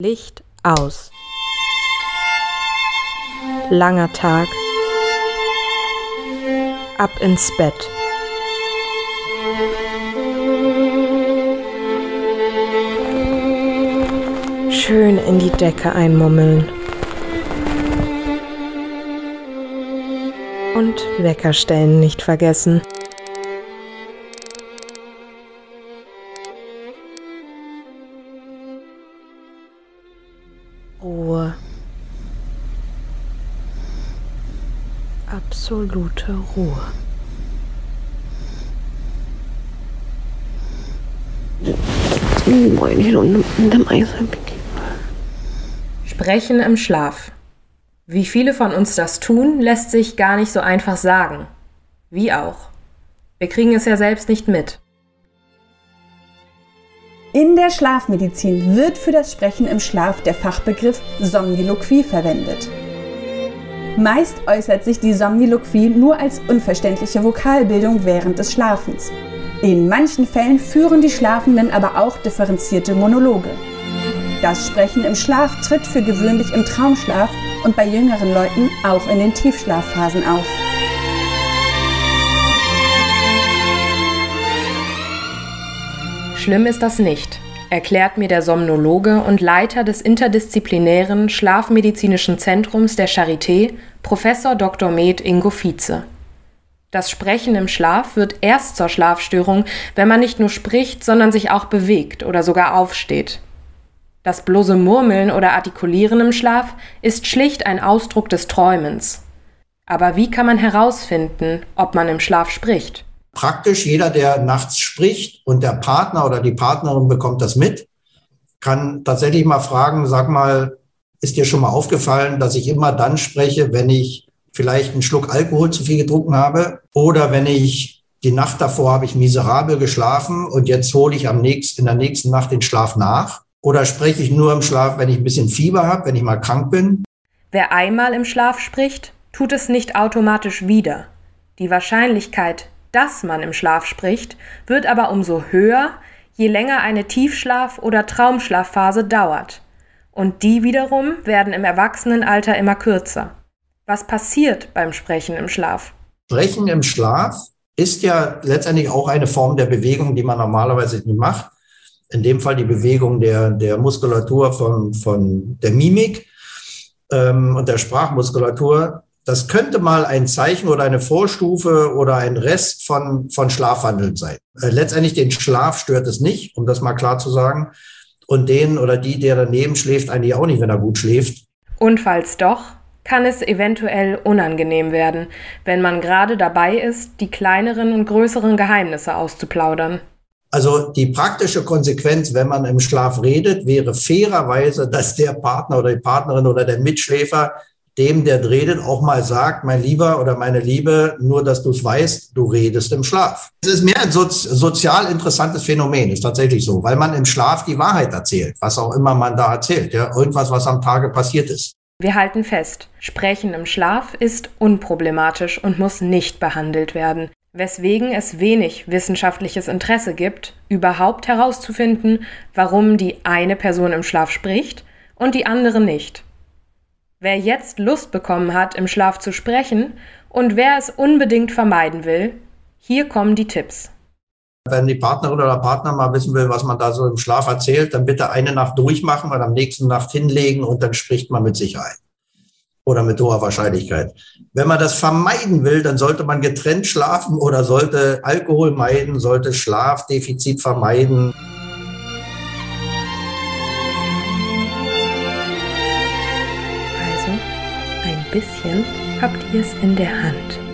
Licht aus. Langer Tag. Ab ins Bett. Schön in die Decke einmummeln. Und Weckerstellen nicht vergessen. Ruhe. Absolute Ruhe. Sprechen im Schlaf. Wie viele von uns das tun, lässt sich gar nicht so einfach sagen. Wie auch. Wir kriegen es ja selbst nicht mit. In der Schlafmedizin wird für das Sprechen im Schlaf der Fachbegriff Somniloquie verwendet. Meist äußert sich die Somniloquie nur als unverständliche Vokalbildung während des Schlafens. In manchen Fällen führen die Schlafenden aber auch differenzierte Monologe. Das Sprechen im Schlaf tritt für gewöhnlich im Traumschlaf und bei jüngeren Leuten auch in den Tiefschlafphasen auf. Schlimm ist das nicht, erklärt mir der Somnologe und Leiter des interdisziplinären Schlafmedizinischen Zentrums der Charité, Professor Dr. Med Ingo Vize. Das Sprechen im Schlaf wird erst zur Schlafstörung, wenn man nicht nur spricht, sondern sich auch bewegt oder sogar aufsteht. Das bloße Murmeln oder Artikulieren im Schlaf ist schlicht ein Ausdruck des Träumens. Aber wie kann man herausfinden, ob man im Schlaf spricht? Praktisch jeder, der nachts spricht und der Partner oder die Partnerin bekommt das mit, kann tatsächlich mal fragen, sag mal, ist dir schon mal aufgefallen, dass ich immer dann spreche, wenn ich vielleicht einen Schluck Alkohol zu viel getrunken habe oder wenn ich die Nacht davor habe ich miserabel geschlafen und jetzt hole ich am nächsten, in der nächsten Nacht den Schlaf nach? Oder spreche ich nur im Schlaf, wenn ich ein bisschen Fieber habe, wenn ich mal krank bin? Wer einmal im Schlaf spricht, tut es nicht automatisch wieder. Die Wahrscheinlichkeit, dass man im Schlaf spricht, wird aber umso höher, je länger eine Tiefschlaf- oder Traumschlafphase dauert. Und die wiederum werden im Erwachsenenalter immer kürzer. Was passiert beim Sprechen im Schlaf? Sprechen im Schlaf ist ja letztendlich auch eine Form der Bewegung, die man normalerweise nicht macht. In dem Fall die Bewegung der, der Muskulatur von, von der Mimik ähm, und der Sprachmuskulatur das könnte mal ein Zeichen oder eine Vorstufe oder ein Rest von, von Schlafwandeln sein. Äh, letztendlich den Schlaf stört es nicht, um das mal klar zu sagen. Und den oder die, der daneben schläft, eigentlich auch nicht, wenn er gut schläft. Und falls doch, kann es eventuell unangenehm werden, wenn man gerade dabei ist, die kleineren und größeren Geheimnisse auszuplaudern. Also die praktische Konsequenz, wenn man im Schlaf redet, wäre fairerweise, dass der Partner oder die Partnerin oder der Mitschläfer dem, der redet, auch mal sagt, mein Lieber oder meine Liebe, nur dass du es weißt, du redest im Schlaf. Es ist mehr ein sozial interessantes Phänomen, ist tatsächlich so, weil man im Schlaf die Wahrheit erzählt, was auch immer man da erzählt, ja, irgendwas, was am Tage passiert ist. Wir halten fest, Sprechen im Schlaf ist unproblematisch und muss nicht behandelt werden, weswegen es wenig wissenschaftliches Interesse gibt, überhaupt herauszufinden, warum die eine Person im Schlaf spricht und die andere nicht. Wer jetzt Lust bekommen hat, im Schlaf zu sprechen und wer es unbedingt vermeiden will, hier kommen die Tipps. Wenn die Partnerin oder Partner mal wissen will, was man da so im Schlaf erzählt, dann bitte eine Nacht durchmachen und am nächsten Nacht hinlegen und dann spricht man mit Sicherheit oder mit hoher Wahrscheinlichkeit. Wenn man das vermeiden will, dann sollte man getrennt schlafen oder sollte Alkohol meiden, sollte Schlafdefizit vermeiden. Bisschen habt ihr es in der Hand.